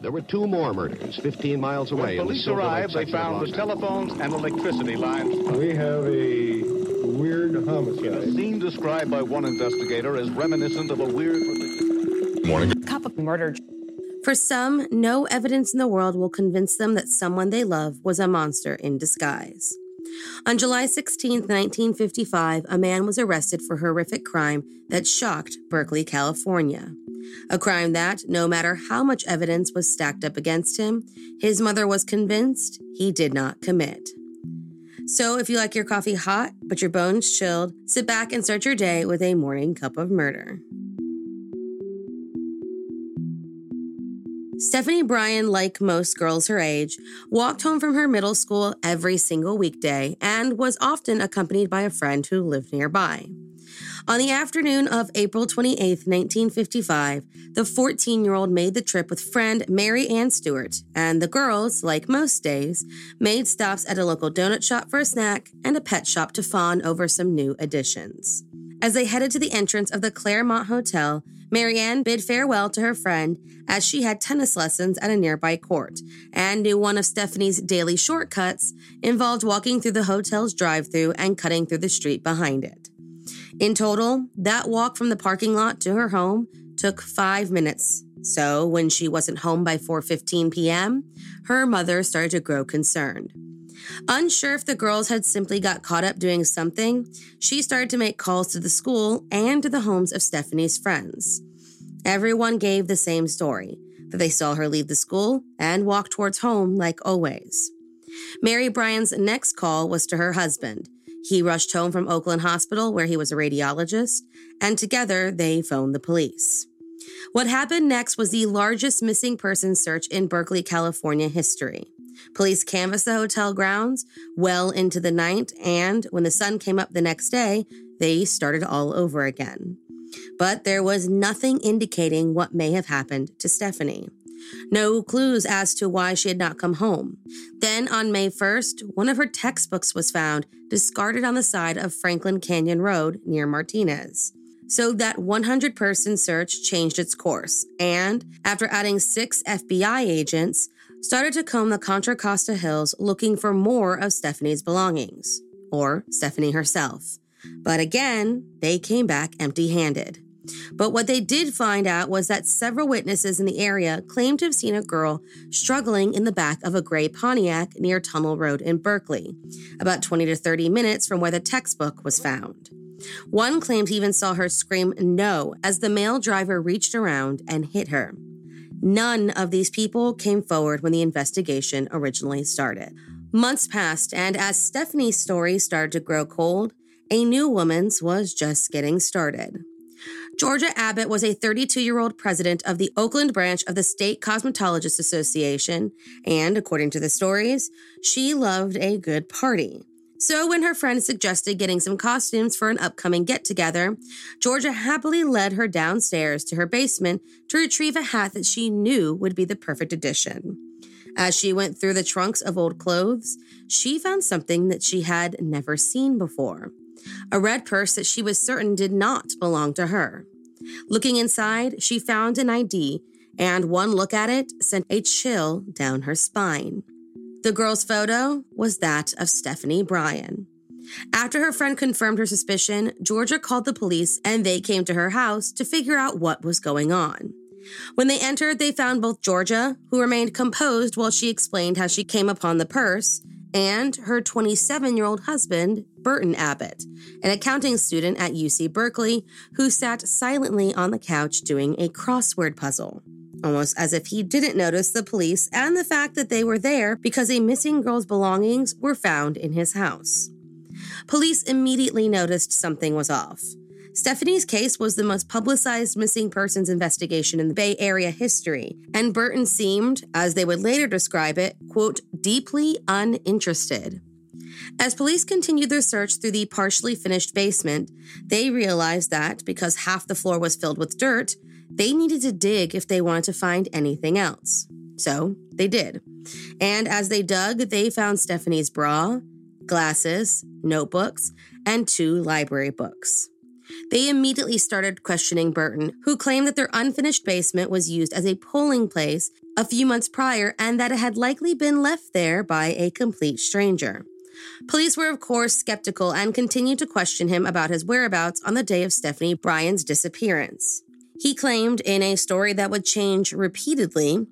There were two more murders 15 miles away. When police arrived, they found the telephones and electricity lines. We have a weird homicide. A scene described by one investigator as reminiscent of a weird. Morning. Cup of murder. For some, no evidence in the world will convince them that someone they love was a monster in disguise. On July 16, 1955, a man was arrested for horrific crime that shocked Berkeley, California. A crime that, no matter how much evidence was stacked up against him, his mother was convinced he did not commit. So, if you like your coffee hot but your bones chilled, sit back and start your day with a morning cup of murder. Stephanie Bryan, like most girls her age, walked home from her middle school every single weekday and was often accompanied by a friend who lived nearby. On the afternoon of April 28, 1955, the 14 year old made the trip with friend Mary Ann Stewart, and the girls, like most days, made stops at a local donut shop for a snack and a pet shop to fawn over some new additions. As they headed to the entrance of the Claremont Hotel, Marianne bid farewell to her friend as she had tennis lessons at a nearby court and knew one of Stephanie's daily shortcuts involved walking through the hotel's drive through and cutting through the street behind it. In total, that walk from the parking lot to her home took 5 minutes. So, when she wasn't home by 4:15 p.m., her mother started to grow concerned. Unsure if the girls had simply got caught up doing something, she started to make calls to the school and to the homes of Stephanie's friends. Everyone gave the same story that they saw her leave the school and walk towards home like always. Mary Bryan's next call was to her husband. He rushed home from Oakland Hospital, where he was a radiologist, and together they phoned the police. What happened next was the largest missing person search in Berkeley, California history. Police canvassed the hotel grounds well into the night, and when the sun came up the next day, they started all over again. But there was nothing indicating what may have happened to Stephanie. No clues as to why she had not come home. Then, on May 1st, one of her textbooks was found discarded on the side of Franklin Canyon Road near Martinez. So that 100 person search changed its course, and after adding six FBI agents, started to comb the Contra Costa Hills looking for more of Stephanie's belongings, or Stephanie herself. But again, they came back empty handed. But what they did find out was that several witnesses in the area claimed to have seen a girl struggling in the back of a gray Pontiac near Tunnel Road in Berkeley, about 20 to 30 minutes from where the textbook was found. One claimed he even saw her scream no as the male driver reached around and hit her. None of these people came forward when the investigation originally started. Months passed, and as Stephanie's story started to grow cold, a new woman's was just getting started. Georgia Abbott was a 32 year old president of the Oakland branch of the State Cosmetologists Association, and according to the stories, she loved a good party. So, when her friend suggested getting some costumes for an upcoming get together, Georgia happily led her downstairs to her basement to retrieve a hat that she knew would be the perfect addition. As she went through the trunks of old clothes, she found something that she had never seen before a red purse that she was certain did not belong to her. Looking inside, she found an ID, and one look at it sent a chill down her spine. The girl's photo was that of Stephanie Bryan. After her friend confirmed her suspicion, Georgia called the police and they came to her house to figure out what was going on. When they entered, they found both Georgia, who remained composed while she explained how she came upon the purse, and her 27 year old husband, Burton Abbott, an accounting student at UC Berkeley, who sat silently on the couch doing a crossword puzzle, almost as if he didn't notice the police and the fact that they were there because a missing girl's belongings were found in his house. Police immediately noticed something was off. Stephanie's case was the most publicized missing persons investigation in the Bay Area history, and Burton seemed, as they would later describe it, quote, deeply uninterested. As police continued their search through the partially finished basement, they realized that because half the floor was filled with dirt, they needed to dig if they wanted to find anything else. So they did. And as they dug, they found Stephanie's bra, glasses, notebooks, and two library books. They immediately started questioning Burton, who claimed that their unfinished basement was used as a polling place a few months prior and that it had likely been left there by a complete stranger. Police were, of course, skeptical and continued to question him about his whereabouts on the day of Stephanie Bryan's disappearance. He claimed in a story that would change repeatedly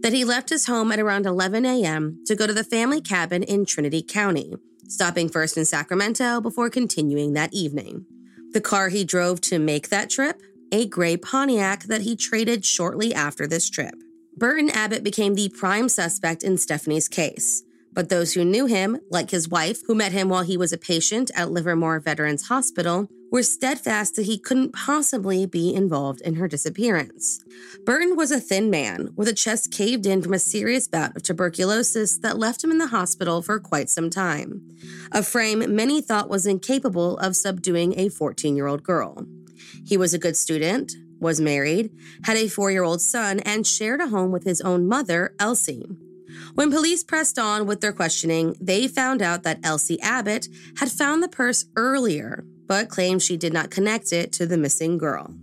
that he left his home at around 11 a.m. to go to the family cabin in Trinity County, stopping first in Sacramento before continuing that evening. The car he drove to make that trip, a gray Pontiac that he traded shortly after this trip. Burton Abbott became the prime suspect in Stephanie's case. But those who knew him, like his wife, who met him while he was a patient at Livermore Veterans Hospital, were steadfast that he couldn't possibly be involved in her disappearance. Burton was a thin man with a chest caved in from a serious bout of tuberculosis that left him in the hospital for quite some time, a frame many thought was incapable of subduing a 14 year old girl. He was a good student, was married, had a four year old son, and shared a home with his own mother, Elsie. When police pressed on with their questioning, they found out that Elsie Abbott had found the purse earlier, but claimed she did not connect it to the missing girl.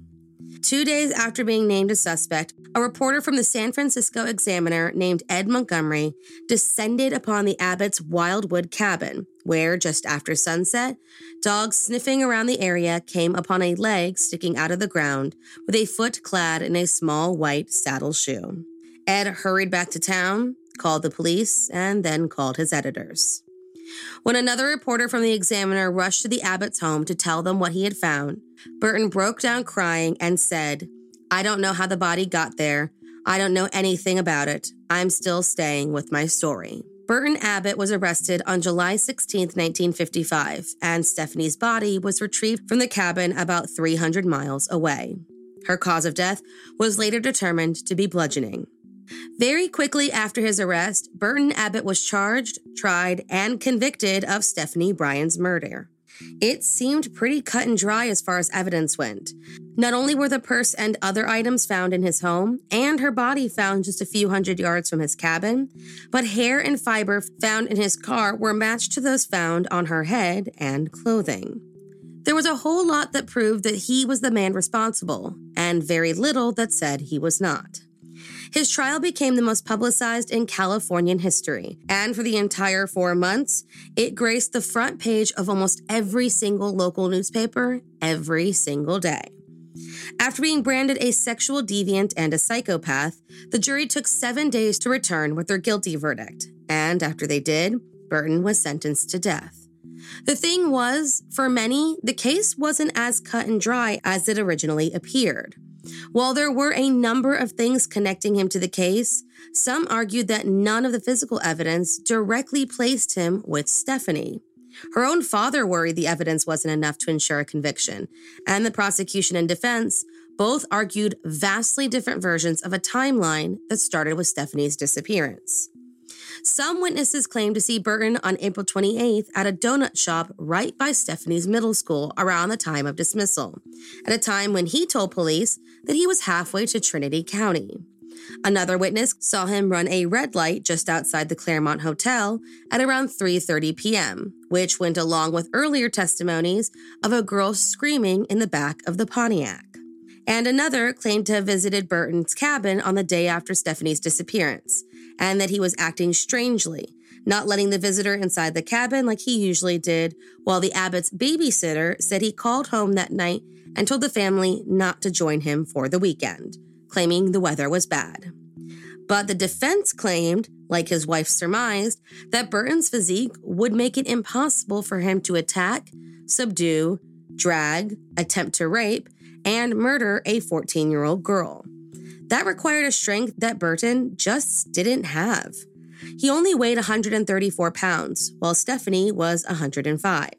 Two days after being named a suspect, a reporter from the San Francisco Examiner named Ed Montgomery descended upon the Abbott's Wildwood cabin, where, just after sunset, dogs sniffing around the area came upon a leg sticking out of the ground with a foot clad in a small white saddle shoe. Ed hurried back to town, called the police, and then called his editors. When another reporter from the Examiner rushed to the Abbott's home to tell them what he had found, Burton broke down crying and said, I don't know how the body got there. I don't know anything about it. I'm still staying with my story. Burton Abbott was arrested on July 16, 1955, and Stephanie's body was retrieved from the cabin about 300 miles away. Her cause of death was later determined to be bludgeoning. Very quickly after his arrest, Burton Abbott was charged, tried, and convicted of Stephanie Bryan's murder. It seemed pretty cut and dry as far as evidence went. Not only were the purse and other items found in his home, and her body found just a few hundred yards from his cabin, but hair and fiber found in his car were matched to those found on her head and clothing. There was a whole lot that proved that he was the man responsible, and very little that said he was not. His trial became the most publicized in Californian history, and for the entire four months, it graced the front page of almost every single local newspaper every single day. After being branded a sexual deviant and a psychopath, the jury took seven days to return with their guilty verdict, and after they did, Burton was sentenced to death. The thing was, for many, the case wasn't as cut and dry as it originally appeared. While there were a number of things connecting him to the case, some argued that none of the physical evidence directly placed him with Stephanie. Her own father worried the evidence wasn't enough to ensure a conviction, and the prosecution and defense both argued vastly different versions of a timeline that started with Stephanie's disappearance. Some witnesses claim to see Burton on April 28th at a donut shop right by Stephanie's middle school around the time of dismissal, at a time when he told police that he was halfway to Trinity County. Another witness saw him run a red light just outside the Claremont Hotel at around 3:30 p.m., which went along with earlier testimonies of a girl screaming in the back of the Pontiac. And another claimed to have visited Burton's cabin on the day after Stephanie's disappearance, and that he was acting strangely, not letting the visitor inside the cabin like he usually did, while the Abbott's babysitter said he called home that night and told the family not to join him for the weekend. claiming the weather was bad. But the defense claimed, like his wife surmised, that Burton's physique would make it impossible for him to attack, subdue, drag, attempt to rape, and murder a 14 year old girl. That required a strength that Burton just didn't have. He only weighed 134 pounds, while Stephanie was 105.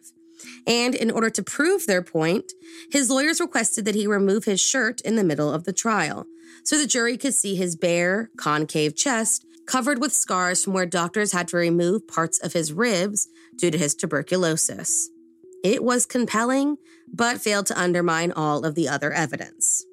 And in order to prove their point, his lawyers requested that he remove his shirt in the middle of the trial so the jury could see his bare, concave chest covered with scars from where doctors had to remove parts of his ribs due to his tuberculosis. It was compelling, but failed to undermine all of the other evidence.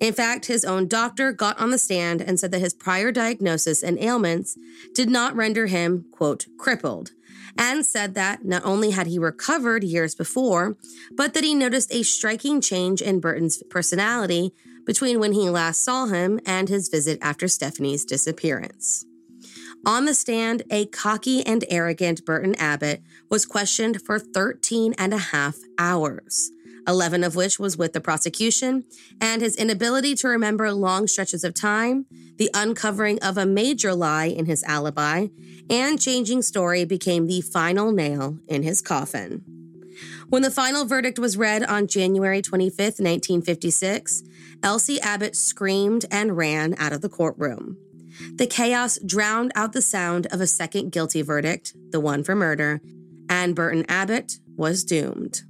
In fact, his own doctor got on the stand and said that his prior diagnosis and ailments did not render him, quote, crippled, and said that not only had he recovered years before, but that he noticed a striking change in Burton's personality between when he last saw him and his visit after Stephanie's disappearance. On the stand, a cocky and arrogant Burton Abbott was questioned for 13 and a half hours. 11 of which was with the prosecution, and his inability to remember long stretches of time, the uncovering of a major lie in his alibi, and changing story became the final nail in his coffin. When the final verdict was read on January 25, 1956, Elsie Abbott screamed and ran out of the courtroom. The chaos drowned out the sound of a second guilty verdict, the one for murder, and Burton Abbott was doomed.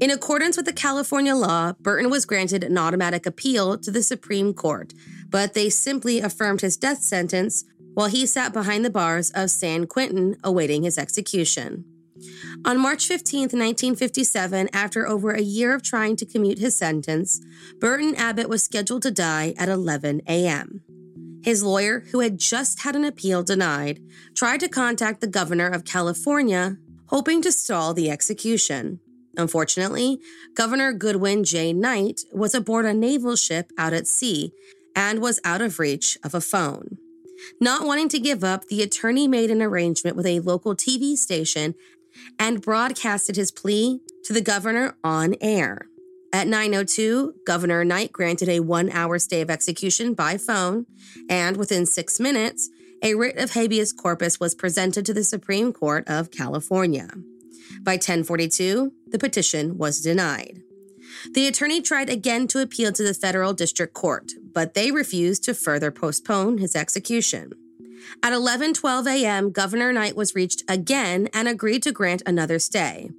In accordance with the California law, Burton was granted an automatic appeal to the Supreme Court, but they simply affirmed his death sentence while he sat behind the bars of San Quentin awaiting his execution. On March 15, 1957, after over a year of trying to commute his sentence, Burton Abbott was scheduled to die at 11 a.m. His lawyer, who had just had an appeal denied, tried to contact the governor of California, hoping to stall the execution. Unfortunately, Governor Goodwin J. Knight was aboard a naval ship out at sea and was out of reach of a phone. Not wanting to give up, the attorney made an arrangement with a local TV station and broadcasted his plea to the governor on air. At 9:02, Governor Knight granted a 1-hour stay of execution by phone, and within 6 minutes, a writ of habeas corpus was presented to the Supreme Court of California. By 1042, the petition was denied. The attorney tried again to appeal to the federal district court, but they refused to further postpone his execution. At 11:12 a.m., Governor Knight was reached again and agreed to grant another stay.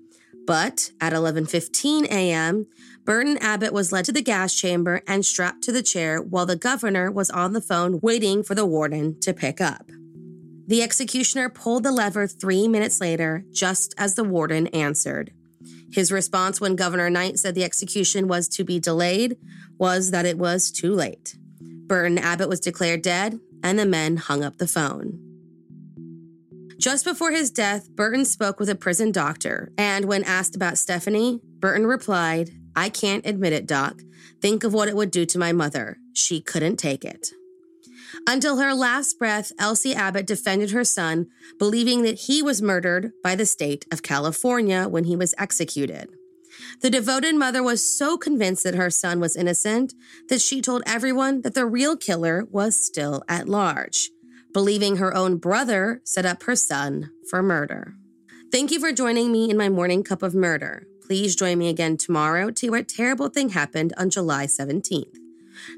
But at 11:15 a.m., Burton Abbott was led to the gas chamber and strapped to the chair while the governor was on the phone waiting for the warden to pick up. The executioner pulled the lever three minutes later, just as the warden answered. His response when Governor Knight said the execution was to be delayed was that it was too late. Burton Abbott was declared dead, and the men hung up the phone. Just before his death, Burton spoke with a prison doctor, and when asked about Stephanie, Burton replied, I can't admit it, Doc. Think of what it would do to my mother. She couldn't take it. Until her last breath, Elsie Abbott defended her son, believing that he was murdered by the state of California when he was executed. The devoted mother was so convinced that her son was innocent that she told everyone that the real killer was still at large, believing her own brother set up her son for murder. Thank you for joining me in my morning cup of murder. Please join me again tomorrow to what terrible thing happened on July 17th.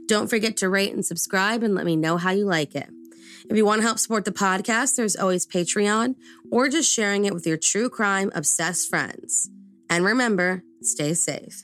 Don't forget to rate and subscribe and let me know how you like it. If you want to help support the podcast, there's always Patreon or just sharing it with your true crime obsessed friends. And remember, stay safe.